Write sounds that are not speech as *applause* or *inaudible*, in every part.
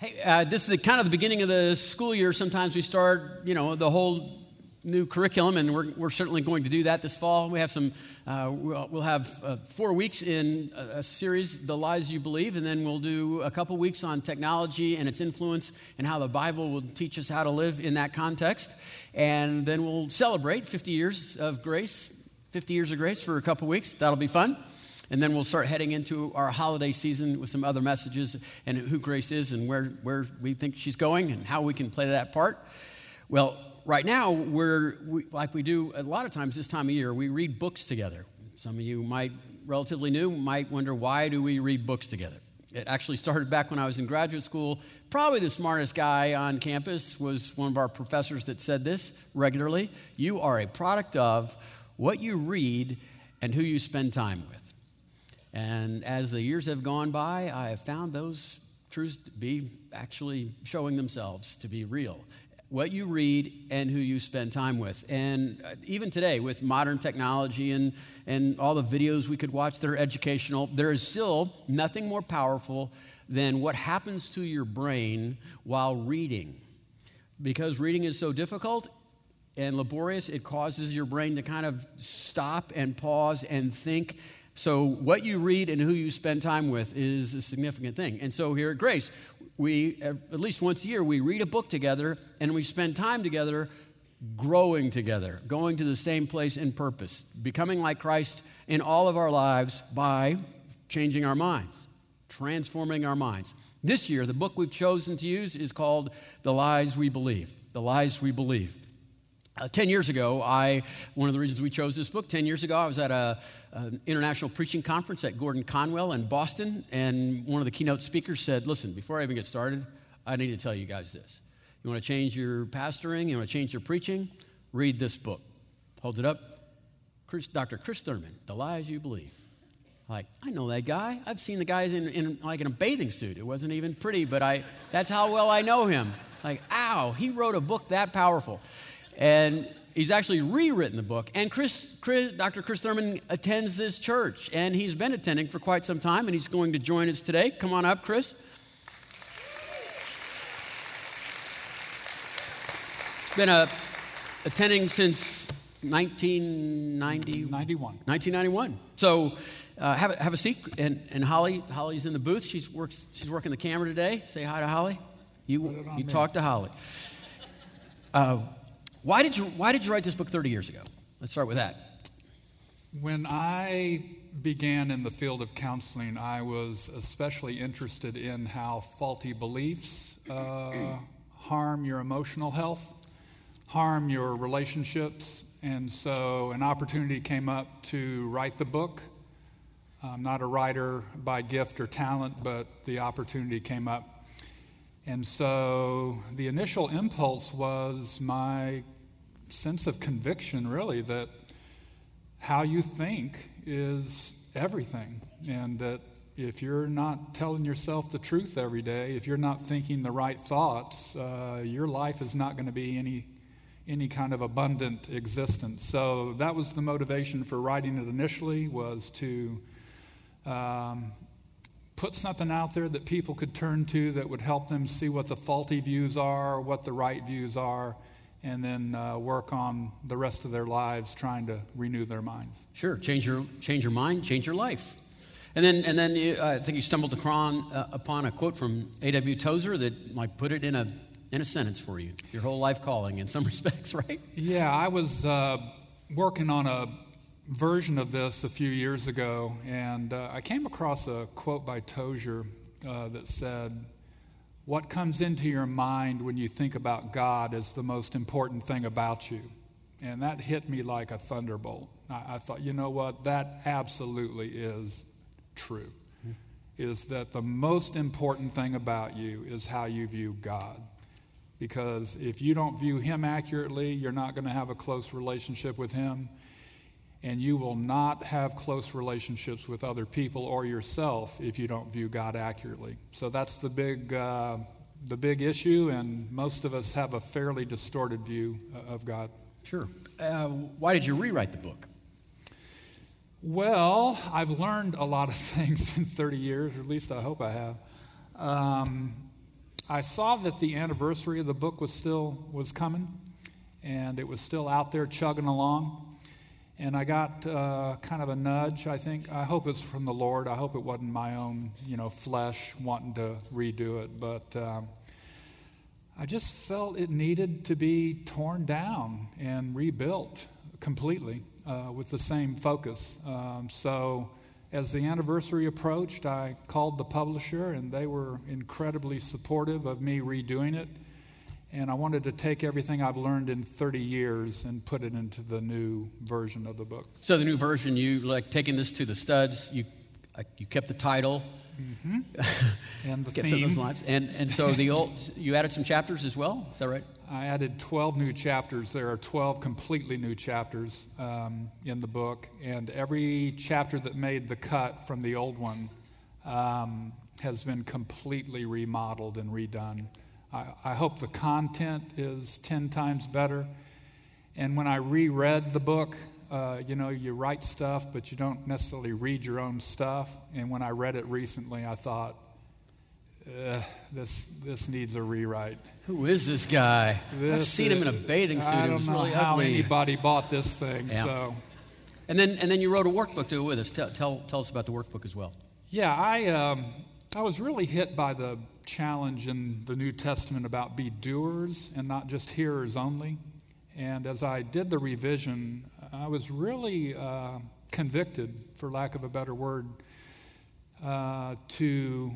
Hey, uh, this is the, kind of the beginning of the school year. Sometimes we start, you know, the whole new curriculum, and we're, we're certainly going to do that this fall. We have some, uh, we'll, we'll, have uh, four weeks in a, a, series, The Lies You Believe, and then we'll do a couple weeks on technology and its influence and how the Bible will teach us how to live in that context. And then we'll celebrate 50 years of grace, 50 years of grace for a couple weeks. That'll be fun. And then we'll start heading into our holiday season with some other messages and who Grace is and where, where we think she's going and how we can play that part. Well, right now, we're, we, like we do a lot of times this time of year, we read books together. Some of you might, relatively new, might wonder why do we read books together? It actually started back when I was in graduate school. Probably the smartest guy on campus was one of our professors that said this regularly. You are a product of what you read and who you spend time with. And as the years have gone by, I have found those truths to be actually showing themselves to be real. What you read and who you spend time with. And uh, even today, with modern technology and, and all the videos we could watch that are educational, there is still nothing more powerful than what happens to your brain while reading. Because reading is so difficult, and laborious, it causes your brain to kind of stop and pause and think so, what you read and who you spend time with is a significant thing. And so, here at Grace, we, at least once a year, we read a book together and we spend time together growing together, going to the same place in purpose, becoming like Christ in all of our lives by changing our minds, transforming our minds. This year, the book we've chosen to use is called The Lies We Believe. The Lies We Believe. Uh, 10 years ago, I, one of the reasons we chose this book, 10 years ago, I was at a, an international preaching conference at Gordon Conwell in Boston, and one of the keynote speakers said, Listen, before I even get started, I need to tell you guys this. You want to change your pastoring, you want to change your preaching, read this book. Holds it up. Chris, Dr. Chris Thurman, The Lies You Believe. Like, I know that guy. I've seen the guys in, in like in a bathing suit. It wasn't even pretty, but I, that's how well I know him. Like, ow, he wrote a book that powerful. And he's actually rewritten the book. And Chris, Chris, Dr. Chris Thurman attends this church, and he's been attending for quite some time, and he's going to join us today. Come on up, Chris. Been a, attending since 1990, 91. 1991. So uh, have, a, have a seat. And, and Holly, Holly's in the booth. She's, works, she's working the camera today. Say hi to Holly. You, you talk to Holly. Uh, why did, you, why did you write this book 30 years ago? Let's start with that. When I began in the field of counseling, I was especially interested in how faulty beliefs uh, *clears throat* harm your emotional health, harm your relationships. And so an opportunity came up to write the book. I'm not a writer by gift or talent, but the opportunity came up and so the initial impulse was my sense of conviction, really, that how you think is everything. And that if you're not telling yourself the truth every day, if you're not thinking the right thoughts, uh, your life is not going to be any, any kind of abundant existence. So that was the motivation for writing it initially, was to um, put something out there that people could turn to that would help them see what the faulty views are, what the right views are, and then uh, work on the rest of their lives trying to renew their minds. Sure, change your change your mind, change your life. And then, and then you, uh, I think you stumbled upon, uh, upon a quote from A.W. Tozer that might put it in a, in a sentence for you. Your whole life calling, in some *laughs* respects, right? Yeah, I was uh, working on a version of this a few years ago, and uh, I came across a quote by Tozer uh, that said, What comes into your mind when you think about God is the most important thing about you. And that hit me like a thunderbolt. I, I thought, you know what? That absolutely is true. Is that the most important thing about you is how you view God. Because if you don't view Him accurately, you're not going to have a close relationship with Him and you will not have close relationships with other people or yourself if you don't view God accurately. So that's the big, uh, the big issue, and most of us have a fairly distorted view uh, of God. Sure. Uh, why did you rewrite the book? Well, I've learned a lot of *laughs* things in 30 years, or at least I hope I have. Um, I saw that the anniversary of the book was still was coming, and it was still out there chugging along. And I got uh, kind of a nudge, I think. I hope it's from the Lord. I hope it wasn't my own, you know, flesh wanting to redo it. But um, I just felt it needed to be torn down and rebuilt completely uh, with the same focus. Um, so as the anniversary approached, I called the publisher, and they were incredibly supportive of me redoing it and I wanted to take everything I've learned in 30 years and put it into the new version of the book. So the new version, you like taking this to the studs. You uh, you kept the title. Mm-hmm. and the *laughs* kept theme. Those lines. And and so the old you added some chapters as well. Is that right? I added 12 new chapters. There are 12 completely new chapters um, in the book, and every chapter that made the cut from the old one um, has been completely remodeled and redone. I, I hope the content is 10 times better. And when I reread the book, uh, you know, you write stuff, but you don't necessarily read your own stuff. And when I read it recently, I thought, this this needs a rewrite. Who is this guy? This I've seen him in a bathing suit. I don't know really how ugly. anybody bought this thing. Yeah. So, and then and then you wrote a workbook too with us. Tell tell, tell us about the workbook as well. Yeah, I um, I was really hit by the challenge in the New Testament about be doers and not just hearers only. And as I did the revision, I was really uh, convicted, for lack of a better word, uh, to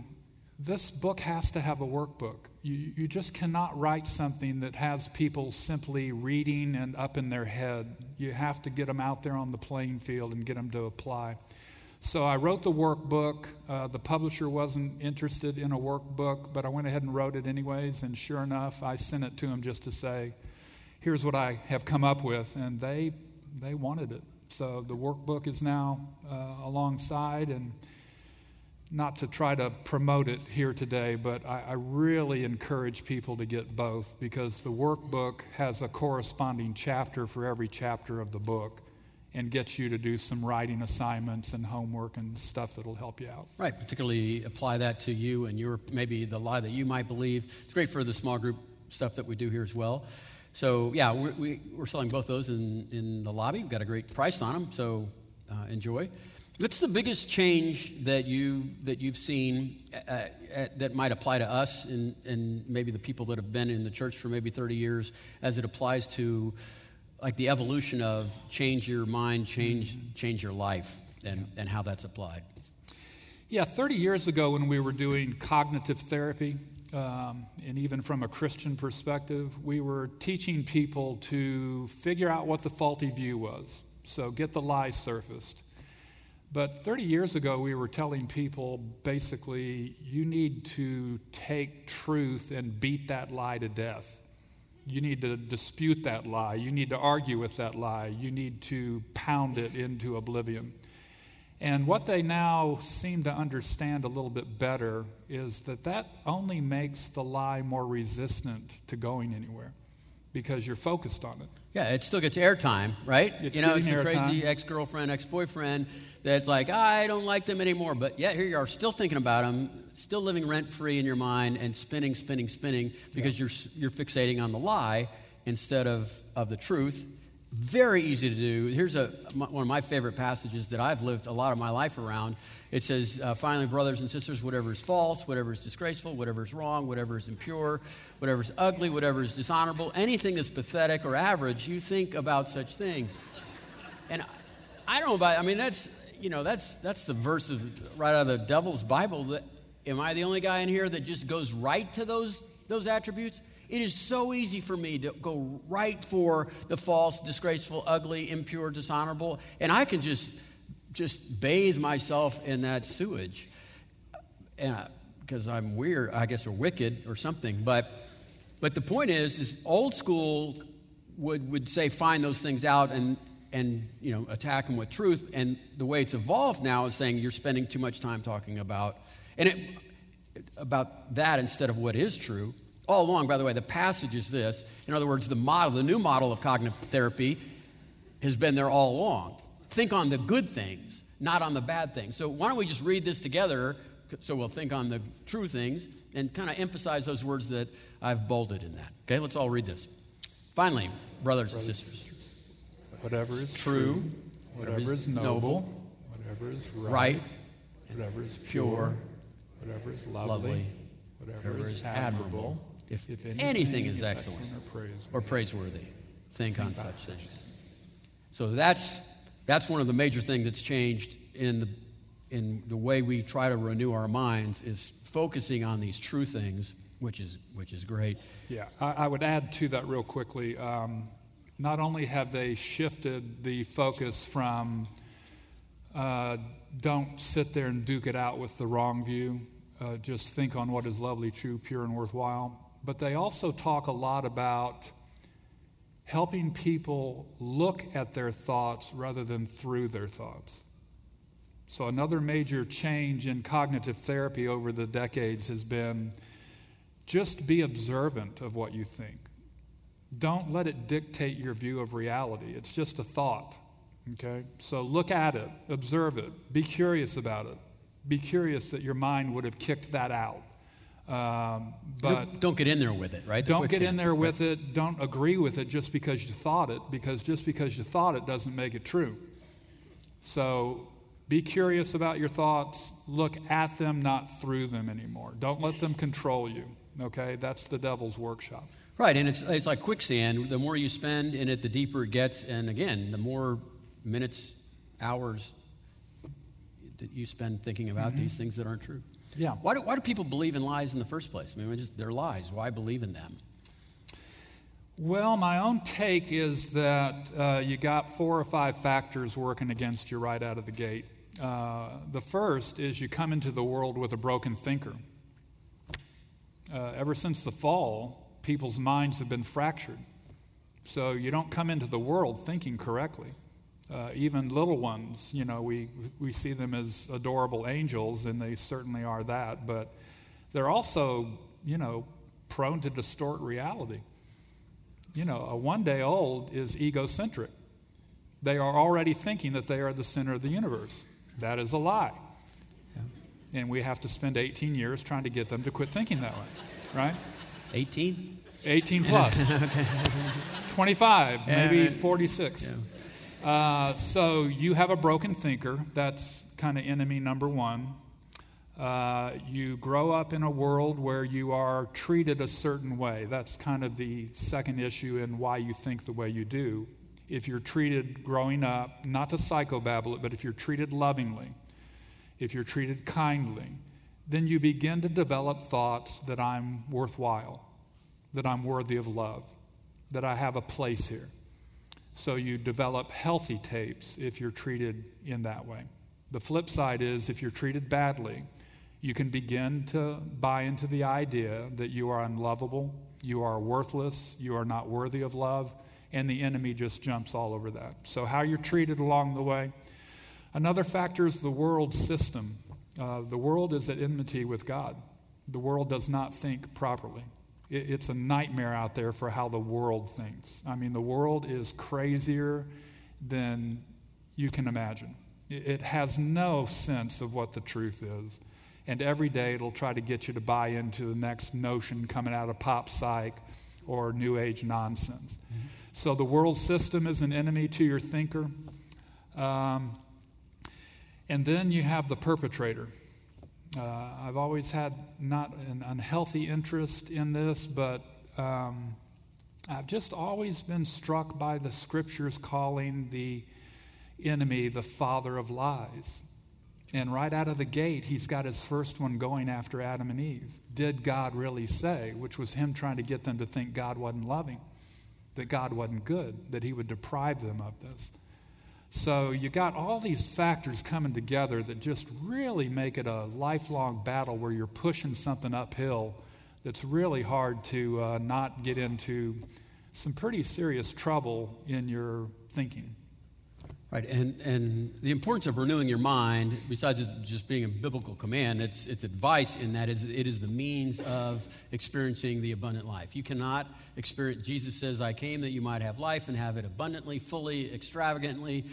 this book has to have a workbook. You, you just cannot write something that has people simply reading and up in their head. You have to get them out there on the playing field and get them to apply. So I wrote the workbook. Uh, the publisher wasn't interested in a workbook, but I went ahead and wrote it anyways. And sure enough, I sent it to them just to say, "Here's what I have come up with," and they they wanted it. So the workbook is now uh, alongside, and not to try to promote it here today, but I, I really encourage people to get both because the workbook has a corresponding chapter for every chapter of the book and gets you to do some writing assignments and homework and stuff that'll help you out. Right, particularly apply that to you and your maybe the lie that you might believe. It's great for the small group stuff that we do here as well. So yeah, we're, we, are selling both those in, in the lobby. We've got a great price on them, so uh, enjoy. What's the biggest change that you that you've seen uh, uh, that might apply to us and, and maybe the people that have been in the church for maybe 30 years as it applies to like the evolution of change your mind, change, change your life, and, and how that's applied. Yeah, 30 years ago when we were doing cognitive therapy, um, and even from a Christian perspective, we were teaching people to figure out what the faulty view was. So get the lie surfaced. But 30 years ago, we were telling people basically, you need to take truth and beat that lie to death. You need to dispute that lie. You need to argue with that lie. You need to pound it into oblivion. And what they now seem to understand a little bit better is that that only makes the lie more resistant to going anywhere because you're focused on it. Yeah, it still gets airtime, right? It's you know, it's the crazy ex girlfriend, ex boyfriend that's like, I don't like them anymore. But yeah, here you are, still thinking about them, still living rent free in your mind and spinning, spinning, spinning because yeah. you're, you're fixating on the lie instead of, of the truth. Very easy to do. Here's a, one of my favorite passages that I've lived a lot of my life around. It says, uh, Finally, brothers and sisters, whatever is false, whatever is disgraceful, whatever is wrong, whatever is impure, whatever is ugly, whatever is dishonorable, anything that's pathetic or average, you think about such things. And I don't know about, I mean, that's, you know, that's, that's the verse of, right out of the devil's Bible. That, am I the only guy in here that just goes right to those, those attributes? It is so easy for me to go right for the false, disgraceful, ugly, impure, dishonorable, and I can just just bathe myself in that sewage. Because uh, I'm weird, I guess, or wicked or something. But but the point is, is old school would would say find those things out and and you know attack them with truth and the way it's evolved now is saying you're spending too much time talking about and it, about that instead of what is true all along by the way the passage is this in other words the model the new model of cognitive therapy has been there all along think on the good things not on the bad things so why don't we just read this together so we'll think on the true things and kind of emphasize those words that I've bolded in that. Okay, let's all read this. Finally, brothers, and sisters, Whatever is true, true, whatever is noble, whatever is right, right, whatever is pure, pure, whatever is lovely, lovely, whatever whatever is is admirable, admirable, if if anything is excellent or praiseworthy. or praiseworthy, think on such such things. So that's that's one of the major things that's changed in the in the way we try to renew our minds is focusing on these true things, which is which is great. Yeah, I, I would add to that real quickly. Um, not only have they shifted the focus from uh, don't sit there and duke it out with the wrong view, uh, just think on what is lovely, true, pure, and worthwhile, but they also talk a lot about helping people look at their thoughts rather than through their thoughts. So, another major change in cognitive therapy over the decades has been just be observant of what you think. Don't let it dictate your view of reality. It's just a thought. Okay? So look at it, observe it, be curious about it. Be curious that your mind would have kicked that out. Um, but don't, don't get in there with it, right? The don't get in there with it. Don't agree with it just because you thought it, because just because you thought it doesn't make it true. So be curious about your thoughts. Look at them, not through them anymore. Don't let them control you. Okay? That's the devil's workshop. Right, and it's, it's like quicksand. The more you spend in it, the deeper it gets. And again, the more minutes, hours that you spend thinking about these things that aren't true. Yeah. Why do, why do people believe in lies in the first place? I mean, just, they're lies. Why believe in them? Well, my own take is that uh, you got four or five factors working against you right out of the gate. Uh, the first is you come into the world with a broken thinker. Uh, ever since the fall, people's minds have been fractured. So you don't come into the world thinking correctly. Uh, even little ones, you know, we, we see them as adorable angels, and they certainly are that, but they're also, you know, prone to distort reality. You know, a one day old is egocentric. They are already thinking that they are the center of the universe. That is a lie. And we have to spend 18 years trying to get them to quit thinking that way, right? 18? 18 plus. *laughs* 25, maybe right. 46. Uh, so you have a broken thinker. That's kind of enemy number one. Uh, you grow up in a world where you are treated a certain way. That's kind of the second issue in why you think the way you do. If you're treated growing up, not to psychobabble it, but if you're treated lovingly, if you're treated kindly, then you begin to develop thoughts that I'm worthwhile, that I'm worthy of love, that I have a place here. So you develop healthy tapes if you're treated in that way. The flip side is if you're treated badly, you can begin to buy into the idea that you are unlovable, you are worthless, you are not worthy of love, and the enemy just jumps all over that. So, how you're treated along the way. Another factor is the world system. Uh, the world is at enmity with God. The world does not think properly. It, it's a nightmare out there for how the world thinks. I mean, the world is crazier than you can imagine. It, it has no sense of what the truth is. And every day it'll try to get you to buy into the next notion coming out of pop psych or new age nonsense. So the world system is an enemy to your thinker. Um, and then you have the perpetrator. Uh, I've always had not an unhealthy interest in this, but um, I've just always been struck by the scriptures calling the enemy the father of lies. And right out of the gate, he's got his first one going after Adam and Eve. Did God really say? Which was him trying to get them to think God wasn't loving, that God wasn't good, that he would deprive them of this. So you got all these factors coming together that just really make it a lifelong battle where you're pushing something uphill that's really hard to uh, not get into some pretty serious trouble in your thinking. Right, and, and the importance of renewing your mind, besides just being a biblical command, it's, it's advice in that is, it is the means of experiencing the abundant life. You cannot experience, Jesus says, I came that you might have life and have it abundantly, fully, extravagantly,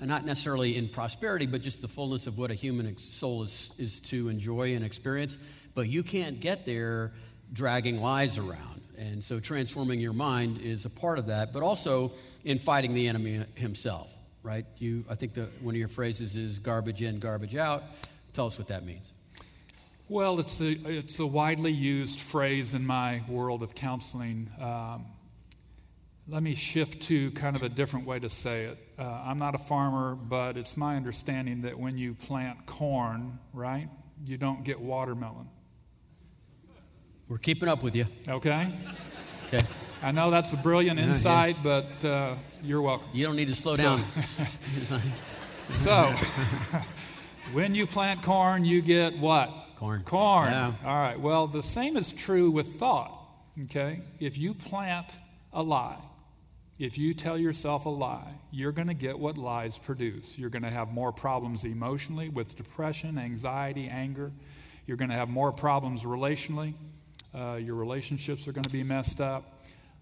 not necessarily in prosperity, but just the fullness of what a human soul is, is to enjoy and experience. But you can't get there dragging lies around. And so transforming your mind is a part of that, but also in fighting the enemy himself, right? You, I think the, one of your phrases is garbage in, garbage out. Tell us what that means. Well, it's a, it's a widely used phrase in my world of counseling. Um, let me shift to kind of a different way to say it. Uh, I'm not a farmer, but it's my understanding that when you plant corn, right, you don't get watermelon. We're keeping up with you. Okay? Okay. I know that's a brilliant Yeah, insight, but uh, you're welcome. You don't need to slow down. *laughs* So, *laughs* when you plant corn, you get what? Corn. Corn. Yeah. All right. Well, the same is true with thought. Okay? If you plant a lie, if you tell yourself a lie, you're going to get what lies produce. You're going to have more problems emotionally with depression, anxiety, anger. You're going to have more problems relationally. Uh, your relationships are going to be messed up.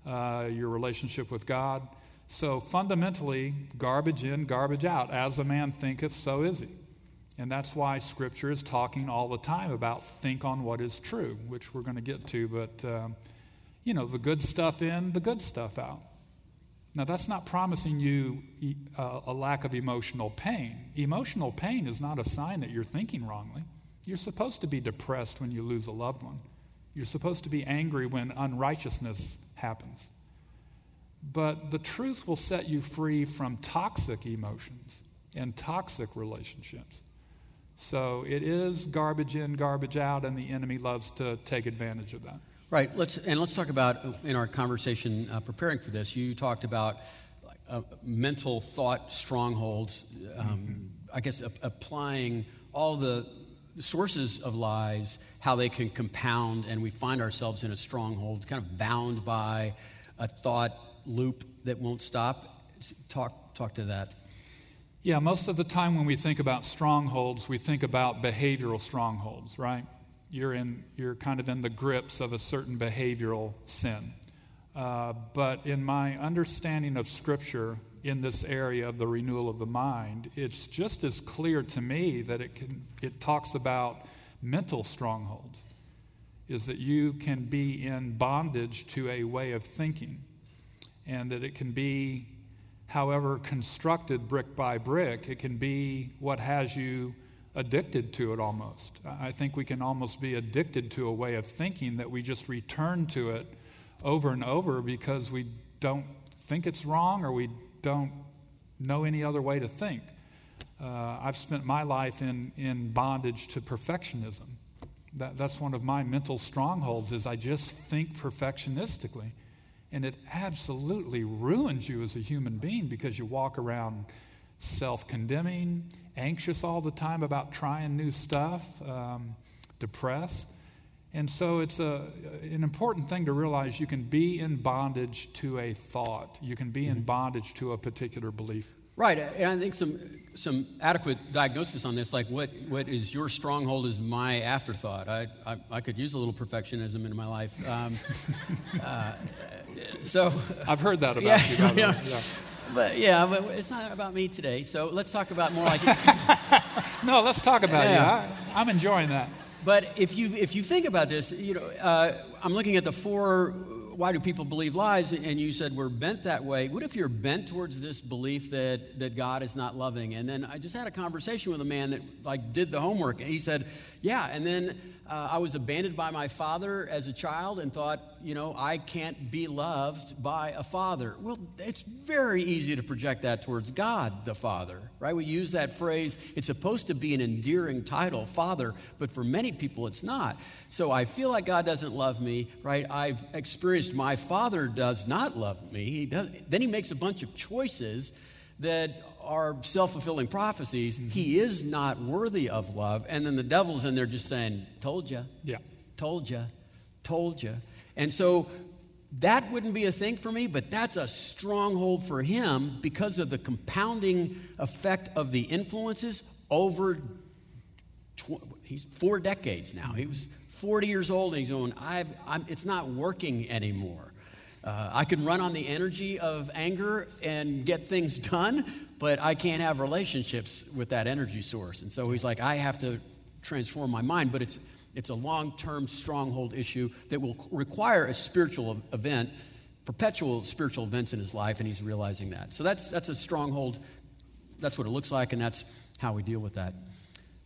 Uh, your relationship with God. So fundamentally, garbage in, garbage out. As a man thinketh, so is he. And that's why Scripture is talking all the time about think on what is true, which we're going to get to. But, um, you know, the good stuff in, the good stuff out. Now, that's not promising you uh, a lack of emotional pain. Emotional pain is not a sign that you're thinking wrongly. You're supposed to be depressed when you lose a loved one, you're supposed to be angry when unrighteousness happens. But the truth will set you free from toxic emotions and toxic relationships. So it is garbage in, garbage out, and the enemy loves to take advantage of that. Right. Let's and let's talk about in our conversation uh, preparing for this. You talked about uh, mental thought strongholds. Um, I guess a- applying all the sources of lies, how they can compound, and we find ourselves in a stronghold, kind of bound by a thought loop that won't stop. Talk talk to that. Yeah, most of the time when we think about strongholds, we think about behavioral strongholds, right? You're, in, you're kind of in the grips of a certain behavioral sin. Uh, but in my understanding of Scripture in this area of the renewal of the mind, it's just as clear to me that it, can, it talks about mental strongholds, is that you can be in bondage to a way of thinking, and that it can be however constructed brick by brick, it can be what has you addicted to it almost. I think we can almost be addicted to a way of thinking that we just return to it over and over because we don't think it's wrong or we don't know any other way to think. Uh, I've spent my life in, in bondage to perfectionism. That, that's one of my mental strongholds is I just think perfectionistically. And it absolutely ruins you as a human being because you walk around self condemning, anxious all the time about trying new stuff, um, depressed. And so it's a, an important thing to realize you can be in bondage to a thought, you can be in bondage to a particular belief. Right, and I think some some adequate diagnosis on this, like what, what is your stronghold is my afterthought. I, I, I could use a little perfectionism in my life. Um, *laughs* uh, so I've heard that about Yeah, you. by yeah. Yeah. But yeah, but it's not about me today. So let's talk about more like. *laughs* No, let's talk about Yeah. you. I, I'm enjoying that. But if you if you think about this, you know, uh, I'm looking at the four. Why do people believe lies? And you said we're bent that way. What if you're bent towards this belief that that God is not loving? And then I just had a conversation with a man that like did the homework, and he said, "Yeah." And then uh, I was abandoned by my father as a child, and thought, you know, I can't be loved by a father. Well, it's very easy to project that towards God, the Father, right? We use that phrase. It's supposed to be an endearing title, Father, but for many people, it's not. So I feel like God doesn't love me, right? I've experienced my father does not love me. He does, then he makes a bunch of choices that are self fulfilling prophecies. Mm-hmm. He is not worthy of love. And then the devil's in there just saying, Told you, Yeah. told you, told you. And so that wouldn't be a thing for me, but that's a stronghold for him because of the compounding effect of the influences over tw- he's four decades now. He was 40 years old and he's going, I've, I'm, it's not working anymore. Uh, I can run on the energy of anger and get things *laughs* done, but I can't have relationships with that energy source. And so he's like, I have to transform my mind. But it's, It's a long term stronghold issue that will require a spiritual event, perpetual spiritual events in his life, and he's realizing that. So that's, that's a stronghold. That's what it looks like, and that's how we deal with that.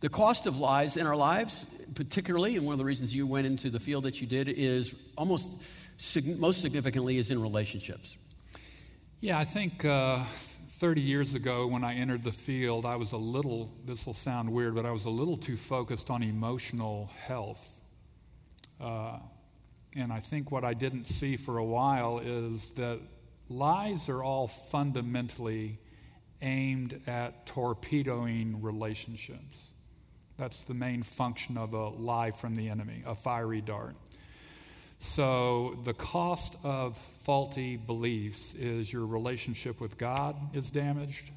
The cost of lies in our lives, particularly, and one of the reasons you went into the field that you did, is almost most significantly is in relationships. Yeah, I think uh, 30 years ago when I entered the field, I was a little, this will sound weird, but I was a little too focused on emotional health. Uh, and I think what I didn't see for a while is that lies are all fundamentally aimed at torpedoing relationships. That's the main function of a lie from the enemy, a fiery dart. So, the cost of faulty beliefs is your relationship with God is damaged.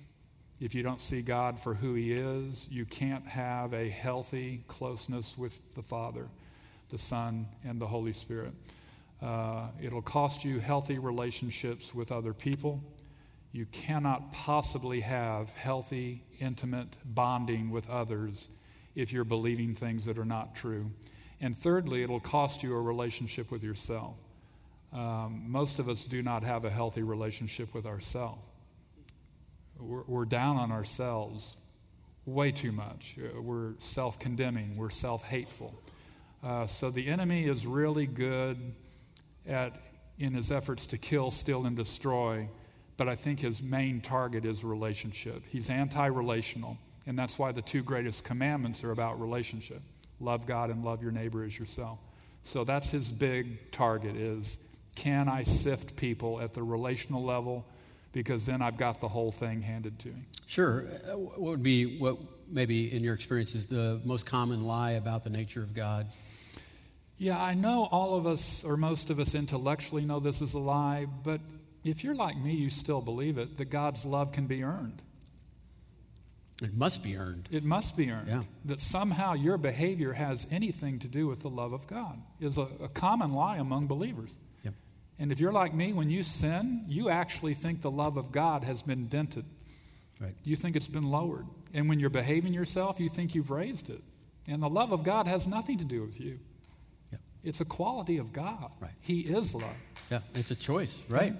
If you don't see God for who He is, you can't have a healthy closeness with the Father, the Son, and the Holy Spirit. Uh, it'll cost you healthy relationships with other people. You cannot possibly have healthy, intimate bonding with others if you're believing things that are not true. And thirdly, it'll cost you a relationship with yourself. Um, most of us do not have a healthy relationship with ourselves. We're, we're down on ourselves way too much. Uh, we're self condemning, we're self hateful. Uh, so the enemy is really good at, in his efforts to kill, steal, and destroy, but I think his main target is relationship. He's anti relational, and that's why the two greatest commandments are about relationship love God and love your neighbor as yourself. So that's his big target is can I sift people at the relational level because then I've got the whole thing handed to me. Sure. Uh, what would be what maybe in your experience is the most common lie about the nature of God? Yeah, I know all of us or most of us intellectually know this is a lie, but if you're like me, you still believe it that God's love can be earned. It must be earned. It must be earned. Yeah. That somehow your behavior has anything to do with the love of God is a, a common lie among believers. Yep. And if you're like me, when you sin, you actually think the love of God has been dented. Right. You think it's been lowered. And when you're behaving yourself, you think you've raised it. And the love of God has nothing to do with you. Yep. It's a quality of God. Right. He is love. Yeah, it's a choice, right?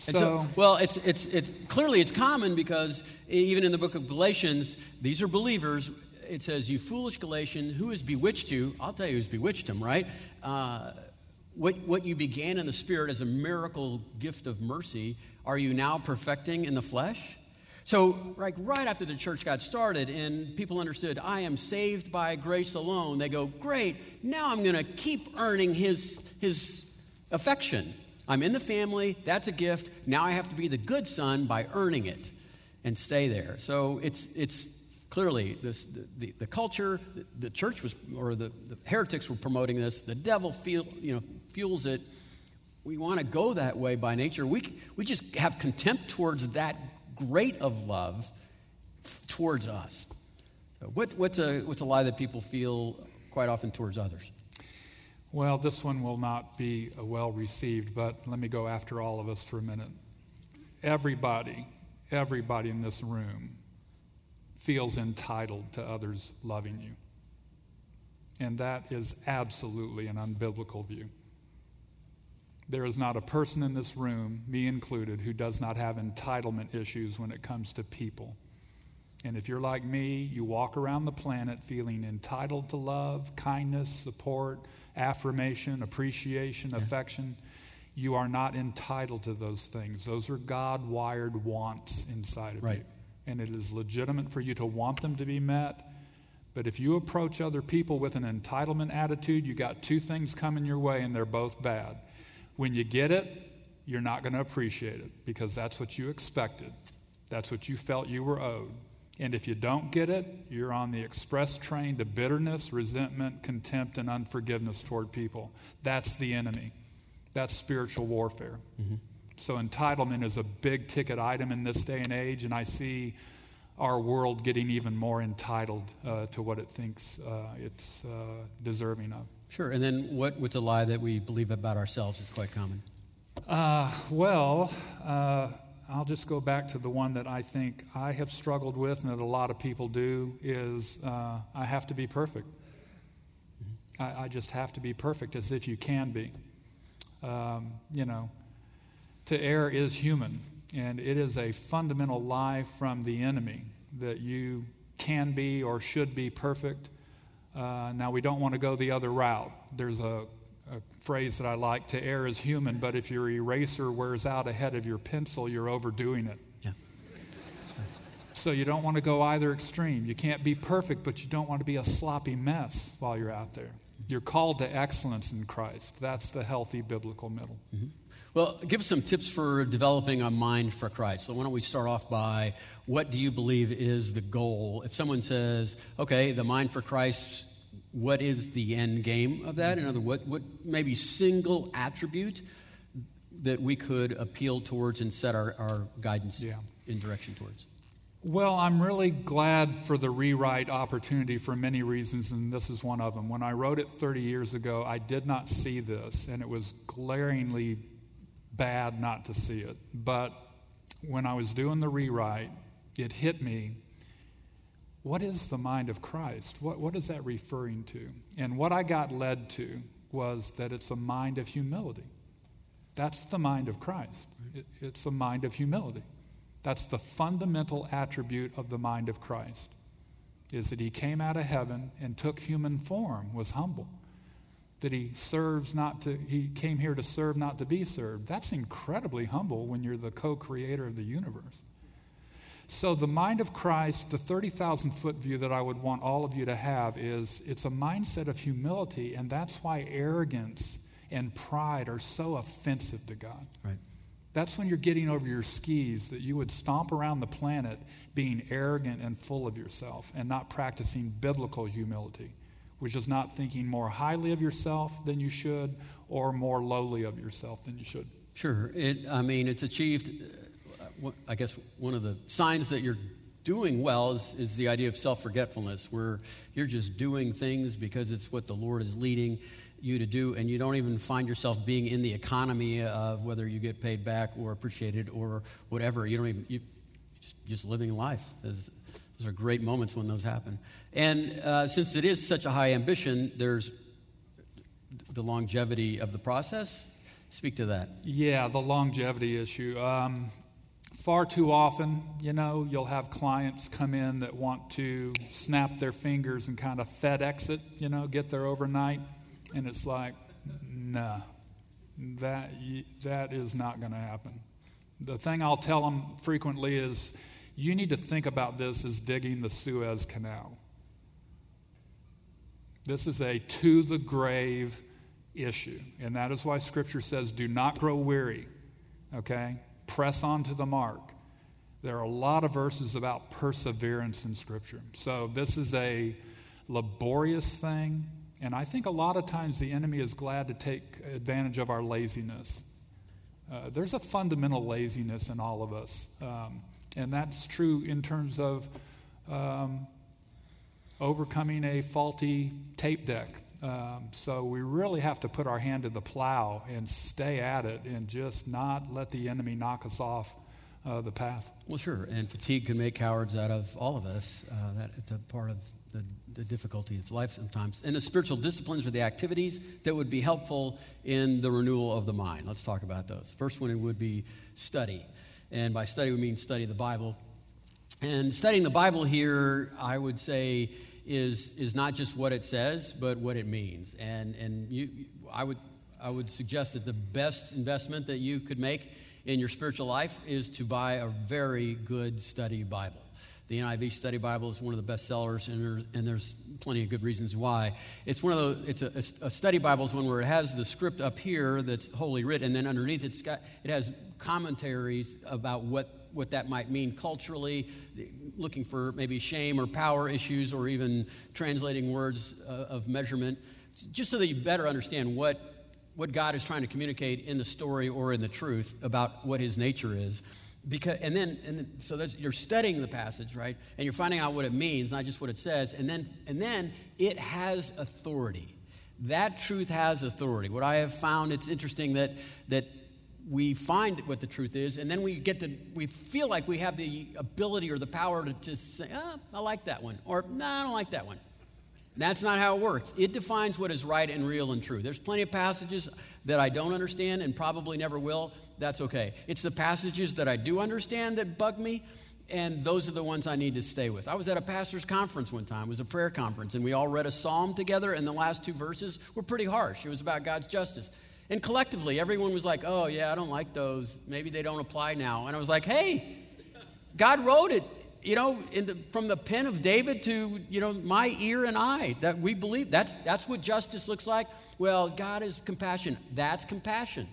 So, so, well, it's, it's, it's clearly it's common because even in the book of Galatians, these are believers. It says, "You foolish Galatian, who has bewitched you?" I'll tell you who's bewitched him, right? Uh, what, what you began in the spirit as a miracle gift of mercy, are you now perfecting in the flesh? So, like right after the church got started and people understood, I am saved by grace alone, they go, Great, now I'm going to keep earning his, his affection. I'm in the family, that's a gift. Now I have to be the good son by earning it and stay there. So it's, it's clearly this, the, the culture, the church was, or the, the heretics were promoting this. The devil feel, you know, fuels it. We want to go that way by nature. We, we just have contempt towards that great of love towards us. What, what's, a, what's a lie that people feel quite often towards others? Well, this one will not be uh, well received, but let me go after all of us for a minute. Everybody, everybody in this room feels entitled to others loving you. And that is absolutely an unbiblical view. There is not a person in this room, me included, who does not have entitlement issues when it comes to people. And if you're like me, you walk around the planet feeling entitled to love, kindness, support, affirmation, appreciation, yeah. affection. You are not entitled to those things. Those are God wired wants inside of right. you. And it is legitimate for you to want them to be met. But if you approach other people with an entitlement attitude, you got two things coming your way, and they're both bad. When you get it, you're not going to appreciate it because that's what you expected. That's what you felt you were owed. And if you don't get it, you're on the express train to bitterness, resentment, contempt, and unforgiveness toward people. That's the enemy. That's spiritual warfare. Mm-hmm. So, entitlement is a big ticket item in this day and age, and I see our world getting even more entitled uh, to what it thinks uh, it's uh, deserving of. Sure. And then what, what's a lie that we believe about ourselves is quite common? Uh, well, uh, I'll just go back to the one that I think I have struggled with and that a lot of people do is uh, I have to be perfect. I, I just have to be perfect as if you can be. Um, you know, to err is human, and it is a fundamental lie from the enemy that you can be or should be perfect. Uh, now, we don't want to go the other route. There's a, a phrase that I like to err is human, but if your eraser wears out ahead of your pencil, you're overdoing it. Yeah. So you don't want to go either extreme. You can't be perfect, but you don't want to be a sloppy mess while you're out there. You're called to excellence in Christ. That's the healthy biblical middle. Mm-hmm. Well, give us some tips for developing a mind for Christ. So, why don't we start off by what do you believe is the goal? If someone says, okay, the mind for Christ, what is the end game of that? In other words, what, what maybe single attribute that we could appeal towards and set our, our guidance yeah. in direction towards? Well, I'm really glad for the rewrite opportunity for many reasons, and this is one of them. When I wrote it 30 years ago, I did not see this, and it was glaringly bad not to see it. But when I was doing the rewrite, it hit me what is the mind of Christ? What, what is that referring to? And what I got led to was that it's a mind of humility. That's the mind of Christ. It, it's a mind of humility. That's the fundamental attribute of the mind of Christ, is that he came out of heaven and took human form, was humble. That he serves not to, he came here to serve, not to be served. That's incredibly humble when you're the co creator of the universe. So, the mind of Christ, the 30,000 foot view that I would want all of you to have is it's a mindset of humility, and that's why arrogance and pride are so offensive to God. Right. That's when you're getting over your skis, that you would stomp around the planet being arrogant and full of yourself and not practicing biblical humility, which is not thinking more highly of yourself than you should or more lowly of yourself than you should. Sure. It, I mean, it's achieved, I guess, one of the signs that you're doing well is, is the idea of self forgetfulness, where you're just doing things because it's what the Lord is leading you to do, and you don't even find yourself being in the economy of whether you get paid back or appreciated or whatever. You don't even, you just, just living life. Those, those are great moments when those happen. And uh, since it is such a high ambition, there's the longevity of the process. Speak to that. Yeah, the longevity issue. Um, far too often, you know, you'll have clients come in that want to snap their fingers and kind of FedEx it, you know, get there overnight. And it's like, nah, that, that is not going to happen. The thing I'll tell them frequently is you need to think about this as digging the Suez Canal. This is a to the grave issue. And that is why Scripture says, do not grow weary, okay? Press on to the mark. There are a lot of verses about perseverance in Scripture. So this is a laborious thing. And I think a lot of times the enemy is glad to take advantage of our laziness. Uh, there's a fundamental laziness in all of us. Um, and that's true in terms of um, overcoming a faulty tape deck. Um, so we really have to put our hand to the plow and stay at it and just not let the enemy knock us off uh, the path. Well, sure. And fatigue can make cowards out of all of us. Uh, that it's a part of the, the difficulty of life sometimes. And the spiritual disciplines are the activities that would be helpful in the renewal of the mind. Let's talk about those. First one would be study. And by study, we mean study the Bible. And studying the Bible here, I would say, is, is not just what it says, but what it means. And, and you, I, would, I would suggest that the best investment that you could make in your spiritual life is to buy a very good study Bible. The NIV Study Bible is one of the best sellers, and, there, and there's plenty of good reasons why. It's one of those. It's a, a, study Bible is one where it has the script up here that's Holy Writ, and then underneath it's got it has commentaries about what what that might mean culturally, looking for maybe shame or power issues, or even translating words uh, of measurement, just so that you better understand what what God is trying to communicate in the story or in the truth about what His nature is. Because and then and so that's you're studying the passage right? And you're finding out what it means not just what it says. And then and then it has authority. That truth has authority. What i have found it's interesting that that we find what the truth is and then we get to we feel like we have the ability or the power to say oh, i like that one or no i don't like that one That's not how it works. It defines what is right and real and true. There's plenty of passages that I don't understand and probably never will. That's okay. It's the passages that I do understand that bug me, and those are the ones I need to stay with. I was at a pastor's conference one time. It was a prayer conference, and we all read a psalm together, and the last two verses were pretty harsh. It was about God's justice. And collectively, everyone was like, oh, yeah, I don't like those. Maybe they don't apply now. And I was like, hey, God wrote it, you know, the, from the pen of David to, you know, my ear and eye that we believe. That's, that's what justice looks like. Well, God is compassion. That's compassion.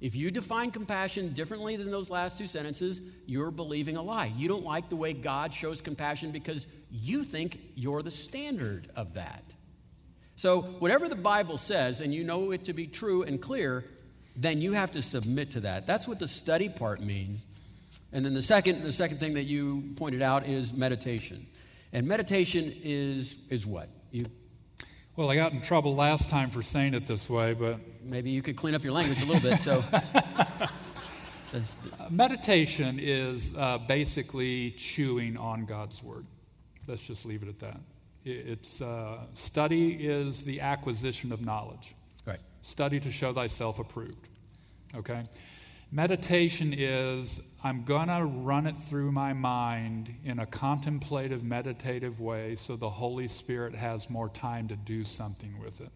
If you define compassion differently than those last two sentences, you're believing a lie. You don't like the way God shows compassion because you think you're the standard of that. So, whatever the Bible says, and you know it to be true and clear, then you have to submit to that. That's what the study part means. And then the second, the second thing that you pointed out is meditation. And meditation is, is what? You, well, I got in trouble last time for saying it this way, but. Maybe you could clean up your language a little bit. So. *laughs* Meditation is uh, basically chewing on God's word. Let's just leave it at that. It's uh, study is the acquisition of knowledge. Right. Study to show thyself approved. Okay. Meditation is I'm going to run it through my mind in a contemplative, meditative way so the Holy Spirit has more time to do something with it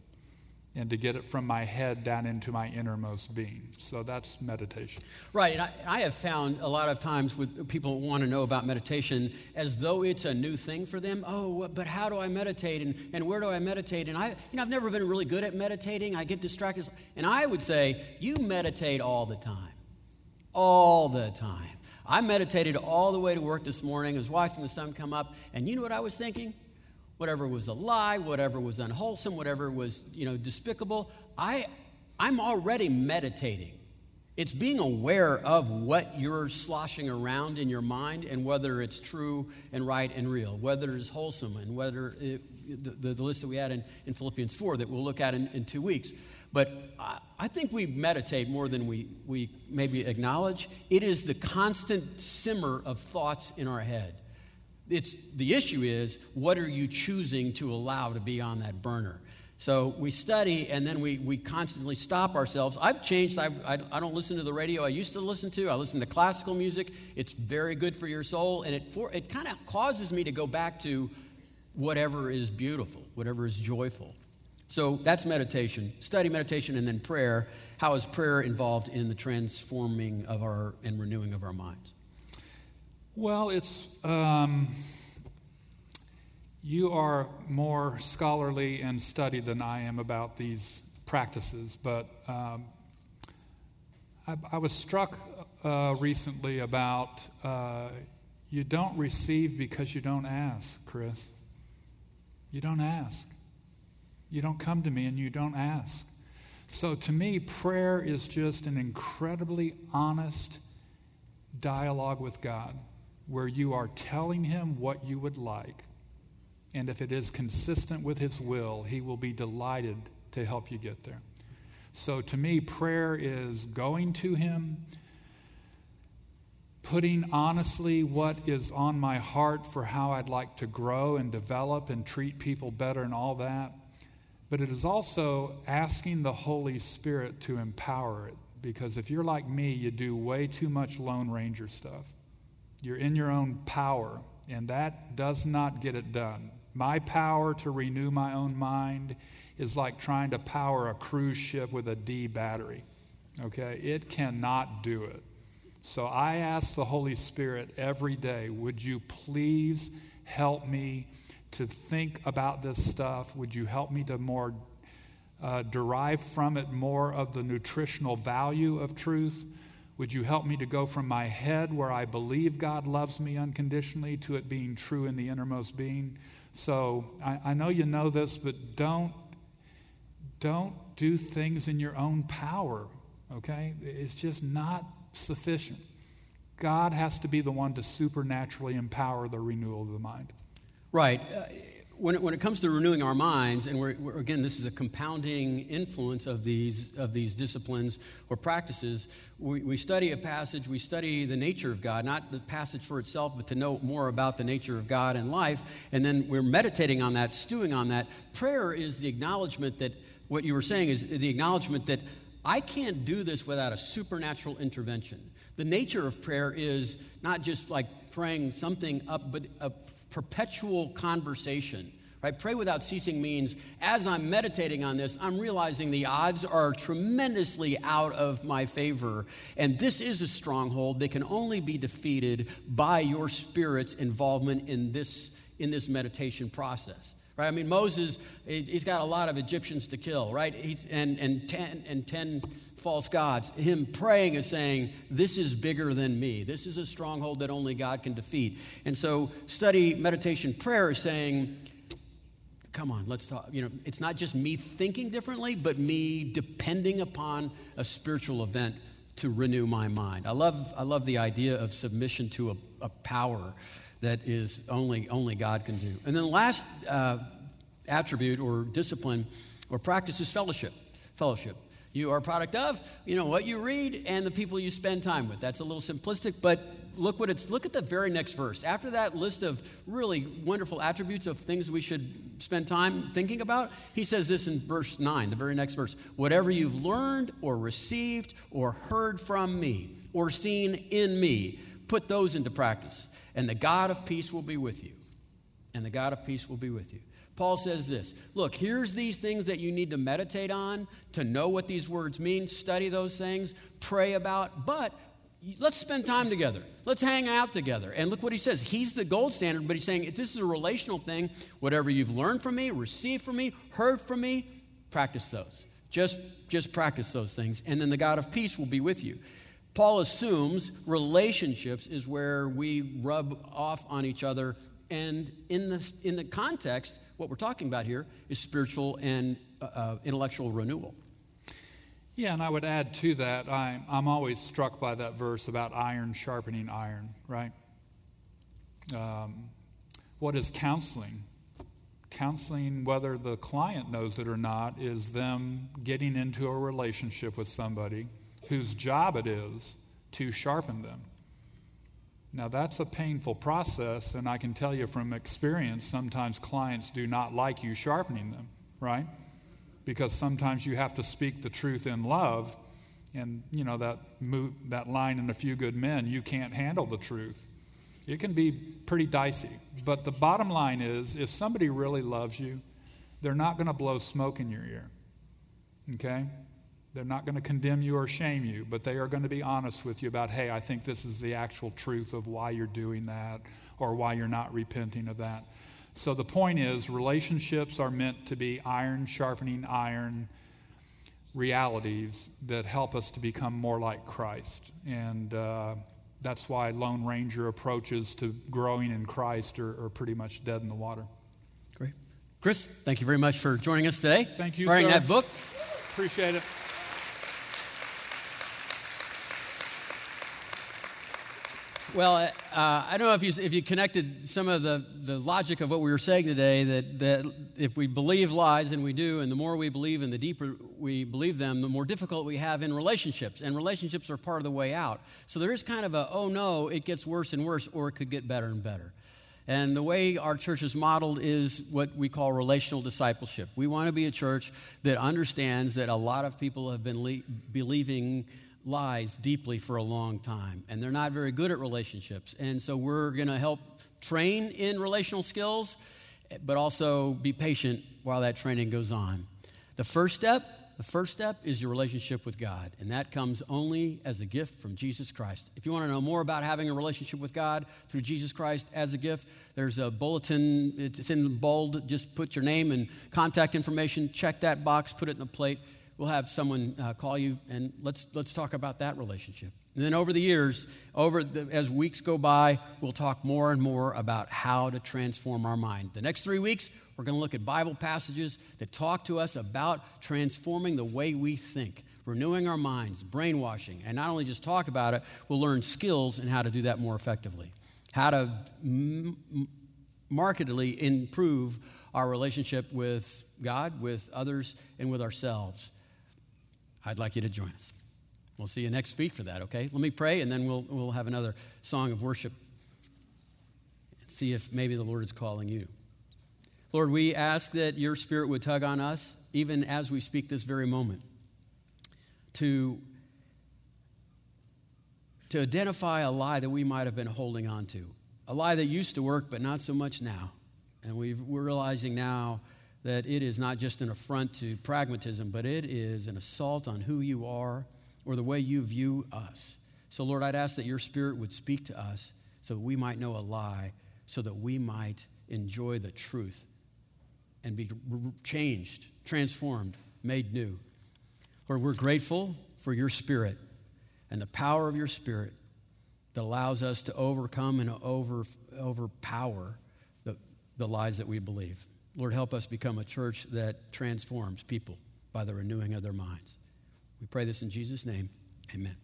and to get it from my head down into my innermost being. So that's meditation. Right. And I, I, have found a lot of times with people want to know about meditation as though it's a new thing for them. Oh, but how do I meditate and, and where do I meditate? And I, you know, I've never been really good at meditating. I get distracted. And I would say, you meditate all the time. All the time. I meditated all the way to work this morning. I was watching the sun come up. And you know what I was thinking? Whatever was a lie, whatever was unwholesome, whatever was, you know, despicable, I, I'm already meditating. It's being aware of what you're sloshing around in your mind and whether it's true and right and real, whether it's wholesome and whether it, the, the, list that we had in, in Philippians 4 that we'll look at in, in two weeks. But I, I think we meditate more than we, we maybe acknowledge. It is the constant simmer of thoughts in our head it's, the issue is what are you choosing to allow to be on that burner? So we study and then we, we constantly stop ourselves. I've changed. I've, I, I don't listen to the radio I used to listen to. I listen to classical music. It's very good for your soul. And it, it kind of causes me to go back to whatever is beautiful, whatever is joyful. So that's meditation, study meditation, and then prayer. How is prayer involved in the transforming of our and renewing of our minds? Well, it's. Um, you are more scholarly and studied than I am about these practices, but um, I, I, was struck uh, recently about uh, you don't receive because you don't ask, Chris. You don't ask. You don't come to me and you don't ask. So to me, prayer is just an incredibly honest dialogue with God where you are telling him what you would like. And if it is consistent with his will, he will be delighted to help you get there. So to me, prayer is going to him, putting honestly what is on my heart for how I'd like to grow and develop and treat people better and all that. But it is also asking the Holy Spirit to empower it. Because if you're like me, you do way too much Lone Ranger stuff. You're in your own power, and that does not get it done. My power to renew my own mind is like trying to power a cruise ship with a D battery. Okay? It cannot do it. So I ask the Holy Spirit every day, would you please help me to think about this stuff? Would you help me to more uh, derive from it more of the nutritional value of truth? Would you help me to go from my head, where I believe God loves me unconditionally, to it being true in the innermost being? So I, I know you know this, but don't, don't do things in your own power, okay? It's just not sufficient. God has to be the one to supernaturally empower the renewal of the mind. Right. Uh, when it, when it comes to renewing our minds, and we're, we're, again, this is a compounding influence of these, of these disciplines or practices, we, we study a passage, we study the nature of God, not the passage for itself, but to know more about the nature of God and life, and then we're meditating on that, stewing on that. Prayer is the acknowledgement that what you were saying is the acknowledgement that I can't do this without a supernatural intervention. The nature of prayer is not just like praying something up, but a perpetual conversation. Right? Pray without ceasing means as I'm meditating on this, I'm realizing the odds are tremendously out of my favor. And this is a stronghold that can only be defeated by your spirit's involvement in this, in this meditation process. Right? I mean, Moses, he's got a lot of Egyptians to kill, right? He's, and, and, ten, and 10 false gods. Him praying is saying, This is bigger than me. This is a stronghold that only God can defeat. And so, study meditation prayer is saying, Come on, let's talk. You know, it's not just me thinking differently, but me depending upon a spiritual event to renew my mind. I love, I love the idea of submission to a, a power that is only, only God can do. And then the last uh, attribute or discipline or practice is fellowship. Fellowship. You are a product of, you know, what you read and the people you spend time with. That's a little simplistic, but look what it's look at the very next verse. After that list of really wonderful attributes of things we should spend time thinking about, he says this in verse 9, the very next verse. Whatever you've learned or received or heard from me or seen in me, put those into practice, and the God of peace will be with you. And the God of peace will be with you. Paul says this Look, here's these things that you need to meditate on, to know what these words mean, study those things, pray about, but let's spend time together. Let's hang out together. And look what he says. He's the gold standard, but he's saying this is a relational thing, whatever you've learned from me, received from me, heard from me, practice those. Just, just practice those things, and then the God of peace will be with you. Paul assumes relationships is where we rub off on each other, and in the, in the context, what we're talking about here is spiritual and uh, uh, intellectual renewal. Yeah, and I would add to that, I'm, I'm always struck by that verse about iron sharpening iron, right? Um, what is counseling? Counseling, whether the client knows it or not, is them getting into a relationship with somebody whose job it is to sharpen them. Now, that's a painful process, and I can tell you from experience, sometimes clients do not like you sharpening them, right? Because sometimes you have to speak the truth in love, and you know that mo- that line in A Few Good Men, you can't handle the truth. It can be pretty dicey, but the bottom line is, if somebody really loves you, they're not going to blow smoke in your ear. Okay? They're not going to condemn you or shame you, but they are going to be honest with you about, hey, I think this is the actual truth of why you're doing that or why you're not repenting of that. So the point is, relationships are meant to be iron sharpening iron realities that help us to become more like Christ. And uh, that's why Lone Ranger approaches to growing in Christ are, are, pretty much dead in the water. Great. Chris, thank you very much for joining us today. Thank you, Wearing sir. that book. Appreciate it. Well, uh, I don't know if you, if you connected some of the, the logic of what we were saying today that, that if we believe lies, and we do, and the more we believe and the deeper we believe them, the more difficult we have in relationships. And relationships are part of the way out. So there is kind of a, oh no, it gets worse and worse, or it could get better and better. And the way our church is modeled is what we call relational discipleship. We want to be a church that understands that a lot of people have been le- believing lies deeply for a long time, and they're not very good at relationships. And so we're going to help train in relational skills, but also be patient while that training goes on. The first step, the first step is your relationship with God, and that comes only as a gift from Jesus Christ. If you want to know more about having a relationship with God through Jesus Christ as a gift, there's a bulletin, it's in bold. Just put your name and contact information, check that box, put it in the plate we'll have someone uh, call you and let's, let's talk about that relationship. And then over the years, over the, as weeks go by, we'll talk more and more about how to transform our mind. The next three weeks, we're going to look at Bible passages that talk to us about transforming the way we think, renewing our minds, brainwashing, and not only just talk about it, we'll learn skills and how to do that more effectively. How to m- markedly improve our relationship with God, with others, and with ourselves. I'd like you to join us. We'll see you next week for that, okay? Let me pray, and then we'll, we'll have another song of worship. See if maybe the Lord is calling you. Lord, we ask that your spirit would tug on us, even as we speak this very moment, to, to identify a lie that we might have been holding on to, a lie that used to work, but not so much now. And we are realizing now that it is not just an affront to pragmatism, but it is an assault on who you are or the way you view us. So, Lord, I'd ask that your spirit would speak to us so that we might know a lie, so that we might enjoy the truth and be changed, transformed, made new. Lord, we're grateful for your spirit and the power of your spirit that allows us to overcome and over, overpower the, the lies that we believe. Lord, help us become a church that transforms people by the renewing of their minds. We pray this in Jesus' name. Amen.